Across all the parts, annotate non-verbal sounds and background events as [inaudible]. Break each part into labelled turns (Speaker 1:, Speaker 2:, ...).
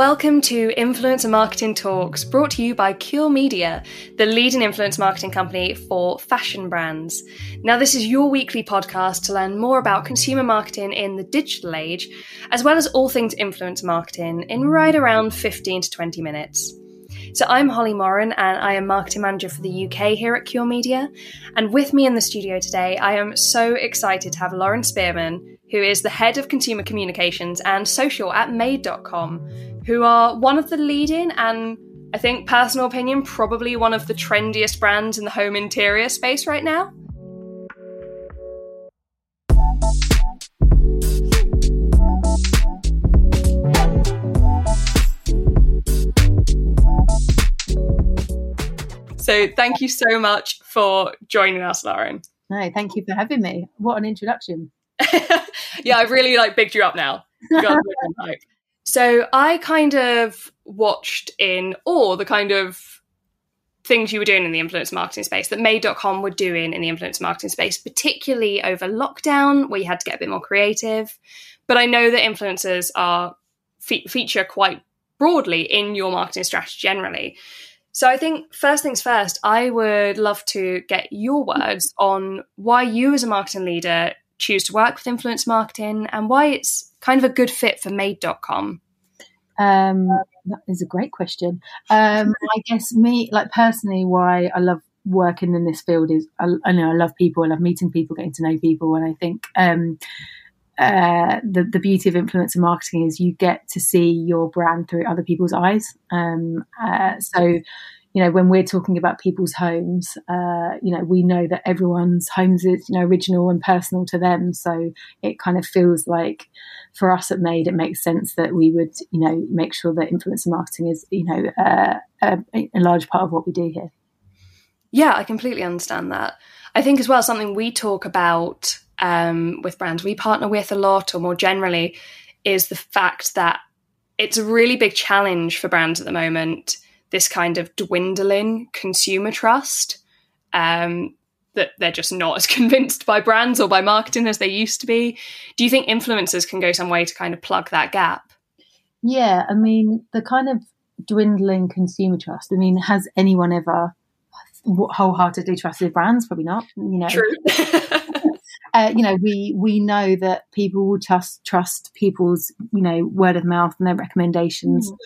Speaker 1: Welcome to Influencer Marketing Talks, brought to you by Cure Media, the leading influence marketing company for fashion brands. Now, this is your weekly podcast to learn more about consumer marketing in the digital age, as well as all things influencer marketing in right around 15 to 20 minutes. So, I'm Holly Moran, and I am marketing manager for the UK here at Cure Media. And with me in the studio today, I am so excited to have Lauren Spearman, who is the head of consumer communications and social at Made.com who are one of the leading and I think, personal opinion, probably one of the trendiest brands in the home interior space right now. So, thank you so much for joining us, Lauren.
Speaker 2: No, thank you for having me. What an introduction. [laughs]
Speaker 1: yeah, I've really like bigged you up now. So I kind of watched in awe the kind of things you were doing in the influence marketing space that Made.com were doing in the influence marketing space, particularly over lockdown, where you had to get a bit more creative. But I know that influencers are fe- feature quite broadly in your marketing strategy generally. So I think first things first, I would love to get your words on why you as a marketing leader choose to work with influence marketing and why it's kind of a good fit for made.com?
Speaker 2: Um, that is a great question. Um, I guess me, like personally, why I love working in this field is I, I, know I love people, I love meeting people, getting to know people, and I think um, uh, the the beauty of influencer marketing is you get to see your brand through other people's eyes. Um, uh, so you know, when we're talking about people's homes, uh, you know, we know that everyone's homes is, you know, original and personal to them. So it kind of feels like for us at Made, it makes sense that we would, you know, make sure that influencer marketing is, you know, uh, a, a large part of what we do here.
Speaker 1: Yeah, I completely understand that. I think as well, something we talk about um, with brands we partner with a lot, or more generally, is the fact that it's a really big challenge for brands at the moment this kind of dwindling consumer trust um, that they're just not as [laughs] convinced by brands or by marketing as they used to be. Do you think influencers can go some way to kind of plug that gap?
Speaker 2: Yeah, I mean, the kind of dwindling consumer trust. I mean, has anyone ever wholeheartedly trusted brands? Probably not. You know,
Speaker 1: true. [laughs]
Speaker 2: uh, you know, we we know that people will just trust people's, you know, word of mouth and their recommendations mm.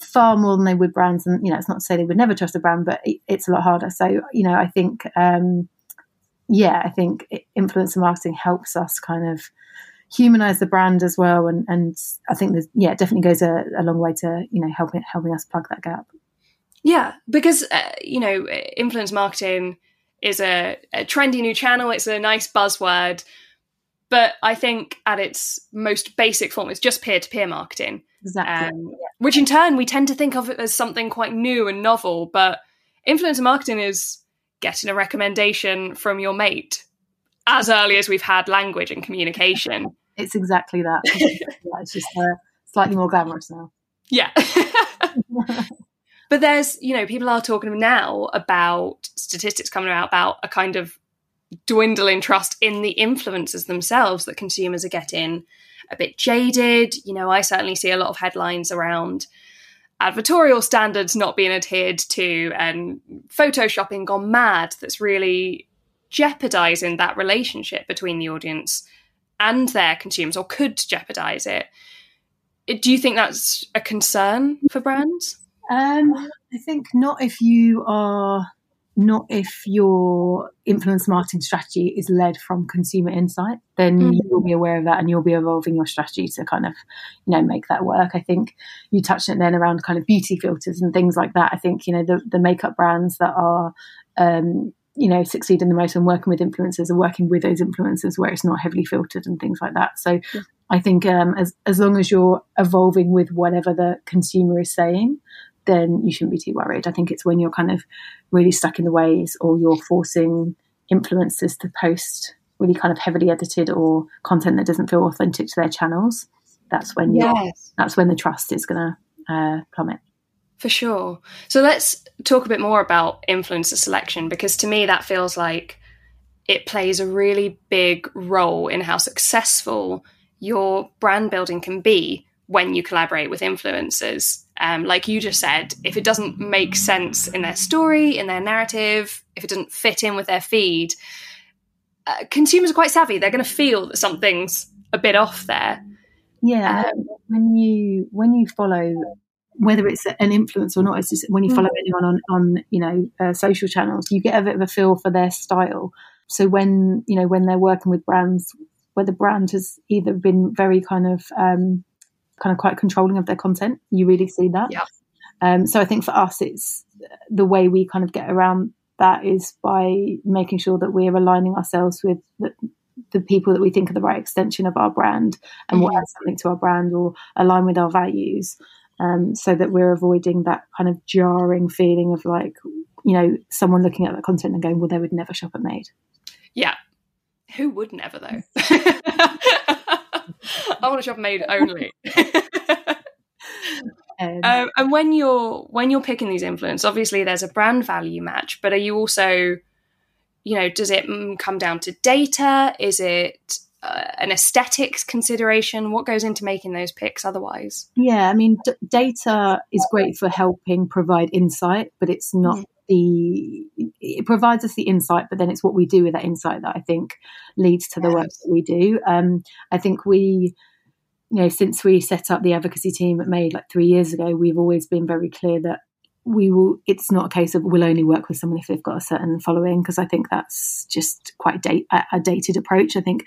Speaker 2: far more than they would brands. And you know, it's not to say they would never trust a brand, but it, it's a lot harder. So, you know, I think, um, yeah, I think influencer marketing helps us kind of humanize the brand as well, and and I think there's yeah, it definitely goes a, a long way to you know helping helping us plug that gap.
Speaker 1: Yeah, because uh, you know, influence marketing is a, a trendy new channel. It's a nice buzzword, but I think at its most basic form, it's just peer to peer marketing.
Speaker 2: Exactly.
Speaker 1: Um, which in turn we tend to think of it as something quite new and novel, but influencer marketing is getting a recommendation from your mate as early as we've had language and communication. [laughs]
Speaker 2: It's exactly that. [laughs] it's just uh, slightly more glamorous now.
Speaker 1: Yeah. [laughs] but there's, you know, people are talking now about statistics coming out about a kind of dwindling trust in the influencers themselves that consumers are getting a bit jaded. You know, I certainly see a lot of headlines around advertorial standards not being adhered to and photoshopping gone mad that's really jeopardizing that relationship between the audience and their consumers or could jeopardize it. Do you think that's a concern for brands?
Speaker 2: Um, I think not if you are not if your influence marketing strategy is led from consumer insight then mm-hmm. you'll be aware of that and you'll be evolving your strategy to kind of you know make that work i think you touched it then around kind of beauty filters and things like that i think you know the, the makeup brands that are um, you know succeeding the most and working with influencers are working with those influencers where it's not heavily filtered and things like that so yeah. i think um, as as long as you're evolving with whatever the consumer is saying then you shouldn't be too worried. I think it's when you're kind of really stuck in the ways or you're forcing influencers to post really kind of heavily edited or content that doesn't feel authentic to their channels. That's when yes. that's when the trust is going to uh, plummet.
Speaker 1: For sure. So let's talk a bit more about influencer selection because to me that feels like it plays a really big role in how successful your brand building can be when you collaborate with influencers. Um, like you just said, if it doesn't make sense in their story, in their narrative, if it doesn't fit in with their feed, uh, consumers are quite savvy. They're going to feel that something's a bit off there.
Speaker 2: Yeah, um, when you when you follow whether it's an influence or not, it's just when you follow mm. anyone on on you know uh, social channels, you get a bit of a feel for their style. So when you know when they're working with brands, where the brand has either been very kind of um, kind of quite controlling of their content. You really see that.
Speaker 1: Yeah.
Speaker 2: Um, so I think for us, it's the way we kind of get around that is by making sure that we're aligning ourselves with the, the people that we think are the right extension of our brand and mm-hmm. will add something to our brand or align with our values. Um, so that we're avoiding that kind of jarring feeling of like, you know, someone looking at that content and going, well, they would never shop at Made.
Speaker 1: Yeah. Who would never, though? [laughs] [laughs] I want to shop made only. [laughs] um, um, and when you're when you're picking these influencers, obviously there's a brand value match, but are you also, you know, does it mm, come down to data? Is it uh, an aesthetics consideration? What goes into making those picks otherwise?
Speaker 2: Yeah, I mean, d- data is great for helping provide insight, but it's not mm the it provides us the insight, but then it's what we do with that insight that I think leads to the yes. work that we do. Um, I think we, you know, since we set up the advocacy team at Made like three years ago, we've always been very clear that we will. It's not a case of we'll only work with someone if they've got a certain following, because I think that's just quite a dated approach. I think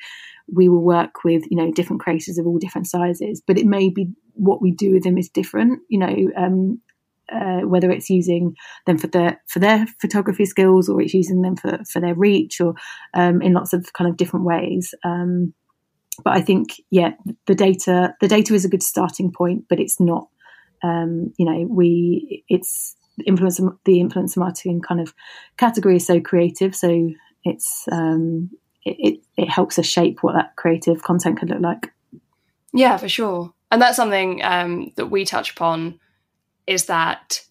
Speaker 2: we will work with you know different creators of all different sizes, but it may be what we do with them is different. You know, um, uh, whether it's using them for their for their photography skills or it's using them for for their reach or um, in lots of kind of different ways. Um, but I think yeah, the data the data is a good starting point, but it's not. Um, you know, we it's influence the influencer marketing kind of category is so creative, so it's um, it, it, it helps us shape what that creative content could look like.
Speaker 1: Yeah, for sure, and that's something um, that we touch upon is that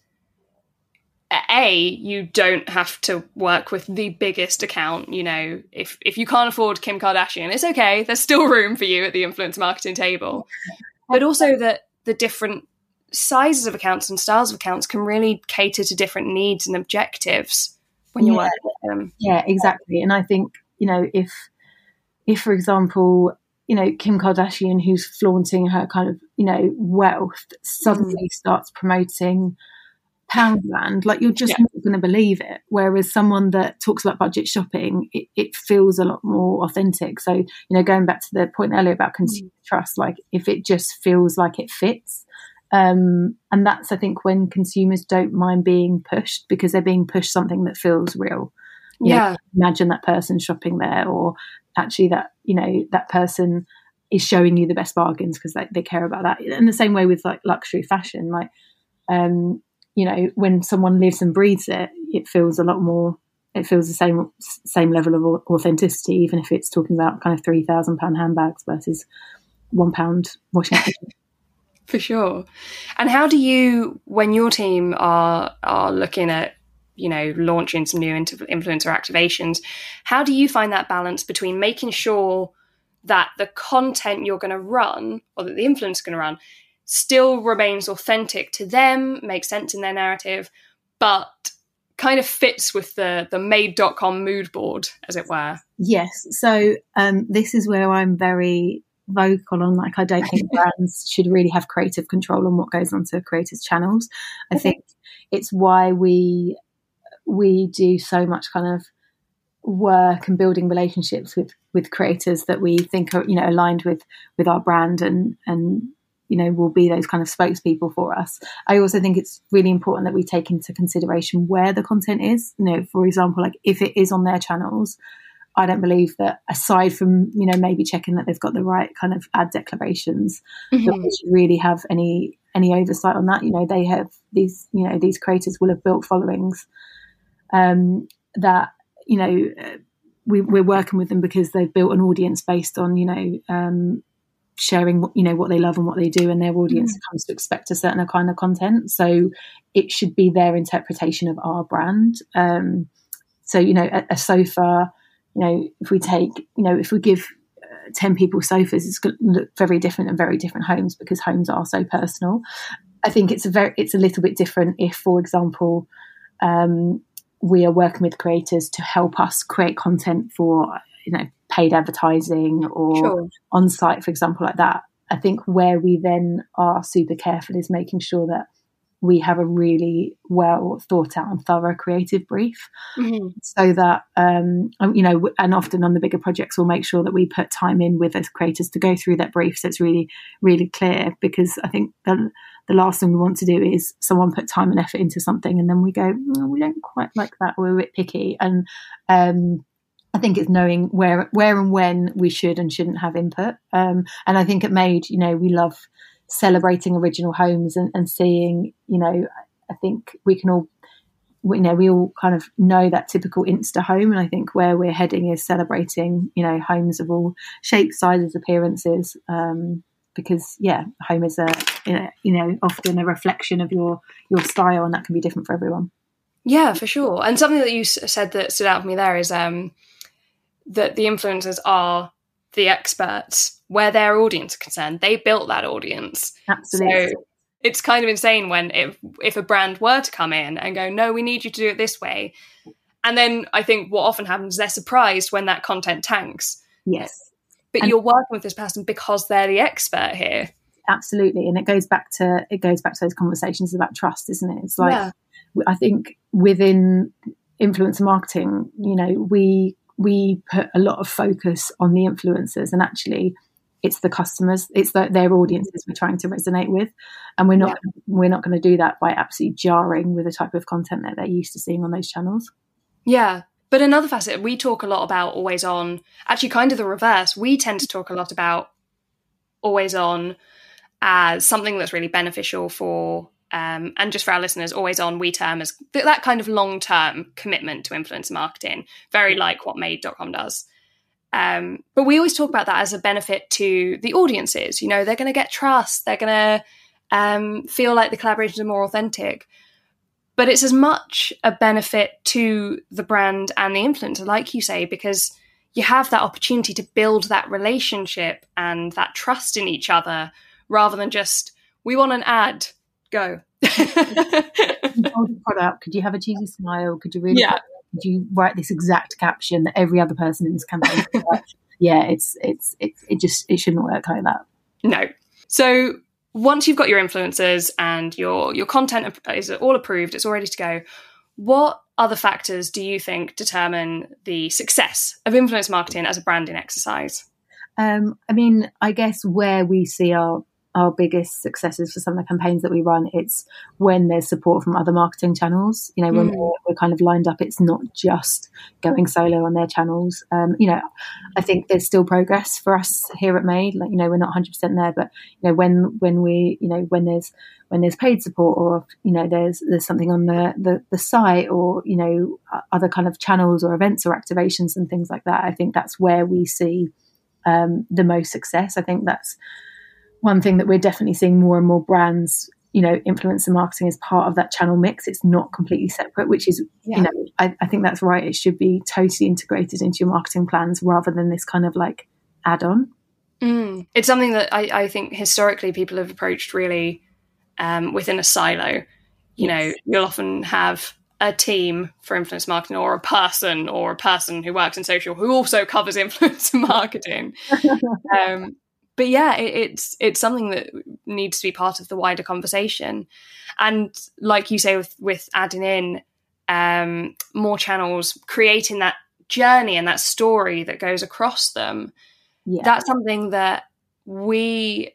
Speaker 1: a you don't have to work with the biggest account you know if if you can't afford kim kardashian it's okay there's still room for you at the influence marketing table [laughs] but also that the different sizes of accounts and styles of accounts can really cater to different needs and objectives when you're
Speaker 2: yeah.
Speaker 1: working with them
Speaker 2: yeah exactly and i think you know if if for example you know, Kim Kardashian, who's flaunting her kind of, you know, wealth, suddenly mm. starts promoting Poundland, like you're just yeah. not going to believe it. Whereas someone that talks about budget shopping, it, it, feels a lot more authentic. So, you know, going back to the point earlier about consumer mm. trust, like if it just feels like it fits. Um, and that's, I think, when consumers don't mind being pushed because they're being pushed something that feels real. You
Speaker 1: Yeah.
Speaker 2: know, imagine that person shopping there, or actually that you know that person is showing you the best bargains because they, they care about that. In the same way with like luxury fashion, like um, you know, when someone lives and breathes it, it feels a lot more. It feels the same same level of authenticity, even if it's talking about kind of three thousand pound handbags versus one pound washing. [laughs]
Speaker 1: For sure. And how do you, when your team are are looking at, you know, launching some new influencer activations, how do you find that balance between making sure that the content you're going to run or that the influencer is going to run still remains authentic to them, makes sense in their narrative, but kind of fits with the the made.com mood board, as it were?
Speaker 2: Yes. So um, this is where I'm very vocal on like I don't think [laughs] brands should really have creative control on what goes onto creators' channels. I think it's why we we do so much kind of work and building relationships with with creators that we think are you know aligned with with our brand and and you know will be those kind of spokespeople for us. I also think it's really important that we take into consideration where the content is. You know, for example, like if it is on their channels, I don't believe that aside from, you know, maybe checking that they've got the right kind of ad declarations, that we should really have any any oversight on that. You know, they have these, you know, these creators will have built followings um, that, you know, uh, we, we're working with them because they've built an audience based on, you know, um, sharing what you know what they love and what they do and their audience comes to expect a certain kind of content. So it should be their interpretation of our brand. Um so you know a, a sofa you know if we take you know if we give uh, 10 people sofas it's going to look very different in very different homes because homes are so personal. I think it's a very it's a little bit different if for example um we are working with creators to help us create content for you know paid advertising or
Speaker 1: Sure.
Speaker 2: on site, for example, like that. I think where we then are super careful is making sure that we have a really well thought out and thorough creative brief
Speaker 1: Mhm.
Speaker 2: so that um um, you know and often on the bigger projects we'll make sure that we put time in with as creators to go through that brief so it's really really clear because i think the, the last thing we want to do is someone put time and effort into something and then we go "Mm, we don't quite like that we're a bit picky and um I think it's knowing where where and when we should and shouldn't have input. Um, and I think at Made, you know, we love celebrating original homes and, and seeing, you know, I think we can all, you know, we all kind of know that typical Insta home. And I think where we're heading is celebrating, you know, homes of all shapes, sizes, appearances. Um, because yeah, home is a, you know, often a reflection of your your style, and that can be different for everyone.
Speaker 1: Yeah, for sure. And something that you said that stood out for me there is um, that the influencers are the experts where their audience is concerned. They built that audience.
Speaker 2: Absolutely.
Speaker 1: So it's kind of insane when if if a brand were to come in and go, no, we need you to do it this way. And then I think what often happens is they're surprised when that content tanks.
Speaker 2: yes.
Speaker 1: But
Speaker 2: And-
Speaker 1: you're working with this person because they're the expert here.
Speaker 2: absolutely and it goes back to it goes back to those conversations about trust isn't it it's like
Speaker 1: Yeah.
Speaker 2: i think within influencer marketing you know we we put a lot of focus on the influencers and actually it's the customers it's the, their audiences we're trying to resonate with and we're not we're not going to do that by absolutely jarring with the type of content that they're used to seeing on those channels
Speaker 1: Yeah. But another facet, we talk a lot about always on, actually, kind of the reverse. We tend to talk a lot about always on as something that's really beneficial for, um, and just for our listeners, always on, we term as th- that kind of long term commitment to influencer marketing, very like what made.com does. Um, but we always talk about that as a benefit to the audiences. You know, they're going to get trust, they're going to um, feel like the collaborations are more authentic. But it's as much a benefit to the brand and the influencer, like you say, because you have that opportunity to build that relationship and that trust in each other rather than just, we want an ad, go.
Speaker 2: product could you have a cheesy smile could you really
Speaker 1: Yeah.
Speaker 2: could you write this exact caption that every other person in this campaign [laughs] yeah it's it's it's it just it shouldn't work like that
Speaker 1: no. So once you've got your influencers and your your content is all approved, it's all ready to go. What other factors do you think determine the success of influence marketing as a branding exercise?
Speaker 2: Um, I mean, I guess where we see our our biggest successes for some of the campaigns that we run, it's when there's support from other marketing channels. You know, when
Speaker 1: Mm.
Speaker 2: we're, we're kind of lined up, it's not just going solo on their channels. Um, you know, I think there's still progress for us here at Made. Like, you know, we're not 100% there, but you know, when when we, you know, when there's when there's paid support or you know there's there's something on the, the the site or you know other kind of channels or events or activations and things like that i think that's where we see um, the most success i think that's one thing that we're definitely seeing more and more brands you know influencer marketing is part of that channel mix it's not completely separate which is
Speaker 1: Yeah.
Speaker 2: you know I, I think that's right it should be totally integrated into your marketing plans rather than this kind of like add-on
Speaker 1: Mm. It's something that I, I think historically people have approached really um, within a silo. You know, you'll often have a team for influence marketing or a person or a person who works in social who also covers [laughs] influencer marketing. [laughs] um, but yeah, it, it's it's something that needs to be part of the wider conversation. And like you say, with with adding in um, more channels, creating that journey and that story that goes across them
Speaker 2: yeah
Speaker 1: that's something that we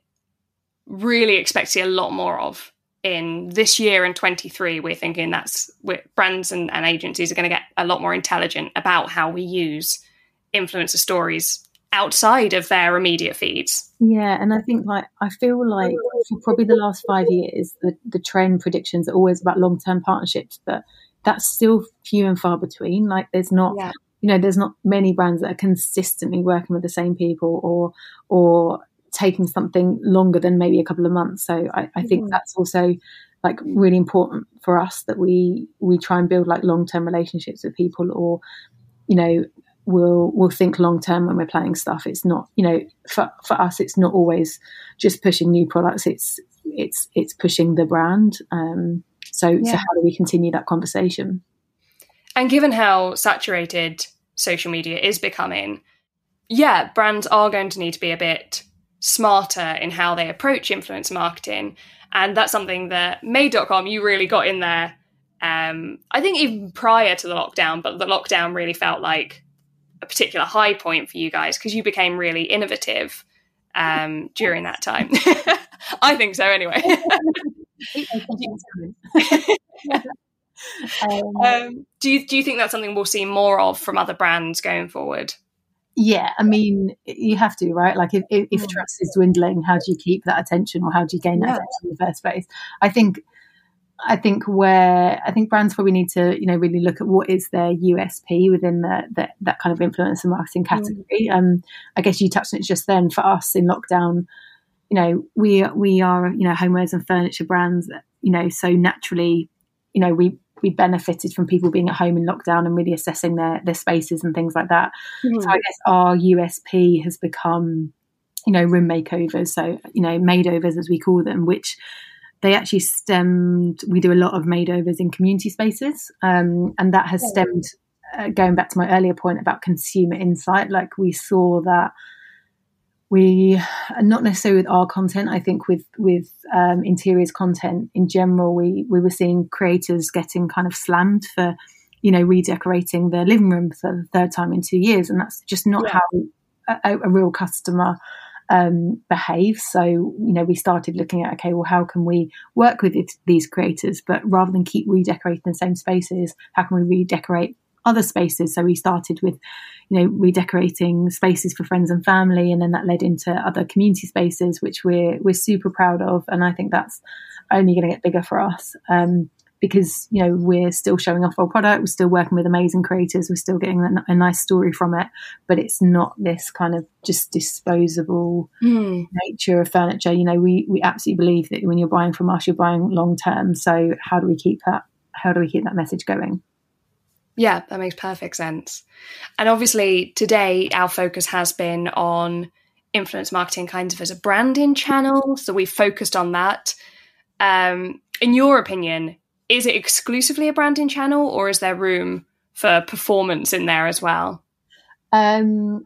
Speaker 1: really expect to see a lot more of in this year in 23 we're thinking that's we're, brands and, and agencies are going to get a lot more intelligent about how we use influencer stories outside of their immediate feeds
Speaker 2: Yeah, and I think like I feel like for probably the last five years, the the trend predictions are always about long term partnerships, but that's still few and far between. Like there's not,
Speaker 1: Yeah.
Speaker 2: you know, there's not many brands that are consistently working with the same people or or taking something longer than maybe a couple of months. So I, I think
Speaker 1: Mhm.
Speaker 2: that's also like really important for us that we we try and build like long term relationships with people or you know we'll we'll think long term when we're planning stuff. It's not you know for for us it's not always just pushing new products. It's it's it's pushing the brand. Um so so how do we continue that conversation?
Speaker 1: And given how saturated social media is becoming yeah brands are going to need to be a bit smarter in how they approach influencer marketing. And that's something that made.com you really got in there um, i think even prior to the lockdown but the lockdown really felt like a particular high point for you guys because you became really innovative um, during that time. [laughs] I think so anyway. [laughs] [laughs]
Speaker 2: Um,
Speaker 1: do you do you think that's something we'll see more of from other brands going forward?
Speaker 2: Yeah i mean you have to right? Like if, if, if
Speaker 1: Mm.
Speaker 2: trust is dwindling how do you keep that attention or how do you gain that
Speaker 1: Yeah.
Speaker 2: attention in the first place? I think I think where I think brands probably need to, you know, really look at what is their USP within the, the that kind of influencer marketing category. Um, I guess you touched on it just then. For us in lockdown, you know, we we are, you know, homewares and furniture brands. You know, so naturally, you know, we we benefited from people being at home in lockdown and really assessing their their spaces and things like that. So I guess our USP has become, you know, room makeovers. So, you know, madeovers as we call them, which they actually stemmed, we do a lot of madeovers in community spaces. Um, and that has stemmed, uh, going back to my earlier point about consumer insight, like we saw that we, not necessarily with our content, I think with, with um, interiors content in general, we, we were seeing creators getting kind of slammed for, you know, redecorating their living room for the third time in two years. And that's just not
Speaker 1: Yeah.
Speaker 2: how a, a real customer um, behave. So, you know, we started looking at, okay, well, how can we work with it, these creators? But rather than keep redecorating the same spaces, how can we redecorate other spaces? So we started with, you know, redecorating spaces for friends and family, and then that led into other community spaces, which we're we're super proud of, and I think that's only going to get bigger for us. Um, because you know we're still showing off our product, we're still working with amazing creators, we're still getting a, a nice story from it, but it's not this kind of just disposable
Speaker 1: Hmm.
Speaker 2: nature of furniture. You know, we we absolutely believe that when you're buying from us, you're buying long term. So how do we keep that? How do we keep that message going?
Speaker 1: Yeah, that makes perfect sense. And obviously, today our focus has been on influence marketing kind of as a branding channel. So we've focused on that. Um, in your opinion, is it exclusively a branding channel or is there room for performance in there as well?
Speaker 2: Um,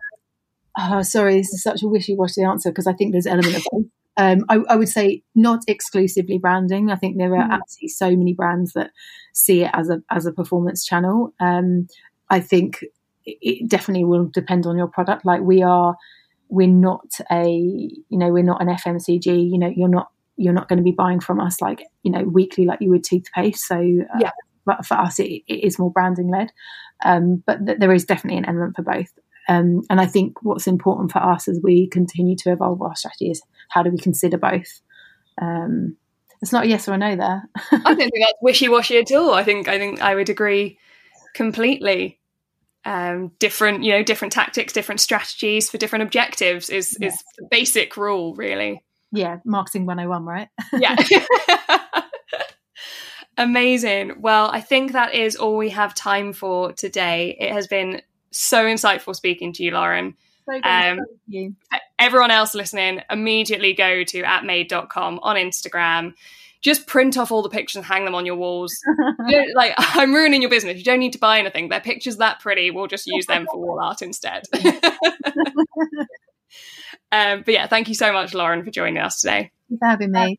Speaker 2: oh, sorry, this is such a wishy-washy answer because I think there's an element of both. Um, I, I would say not exclusively branding. I think there are
Speaker 1: Mhm.
Speaker 2: absolutely so many brands that see it as a as a performance channel. Um, I think it definitely will depend on your product. Like we are, we're not a you know we're not an FMCG. You know, you're not you're not going to be buying from us like you know weekly like you would toothpaste. So uh, yeah. But for us, it, it is more branding led, um, but th- there is definitely an element for both. Um, and I think what's important for us as we continue to evolve our strategy is how do we consider both. Um, it's not a yes or a no there.
Speaker 1: I don't [laughs] think that's wishy washy at all. I think I think I would agree completely. Um, different, you know, different tactics, different strategies for different objectives is yeah. is the basic rule, really.
Speaker 2: Yeah, marketing 101, right?
Speaker 1: yeah. [laughs] [laughs] Amazing. Well, I think that is all we have time for today. It has been so insightful speaking to you, Lauren.
Speaker 2: So um, you.
Speaker 1: Everyone else listening, immediately go to atmade.com on Instagram. Just print off all the pictures and hang them on your walls. [laughs] you like, I'm ruining your business. You don't need to buy anything. They're pictures that pretty. We'll just use them for wall art instead. Um, but yeah, thank you so much, Lauren, for joining us today.
Speaker 2: Thanks for having me.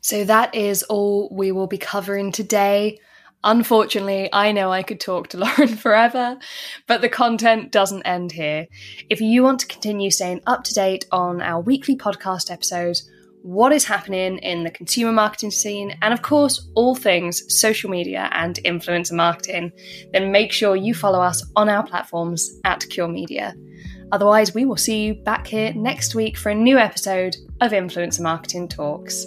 Speaker 1: So that is all we will be covering today. Unfortunately, I know I could talk to [laughs] Lauren forever, but the content doesn't end here. If you want to continue staying up to date on our weekly podcast episodes, what is happening in the consumer marketing scene, and of course, all things social media and influencer marketing, then make sure you follow us on our platforms at Cure Media. Otherwise, we will see you back here next week for a new episode of Influencer Marketing Talks.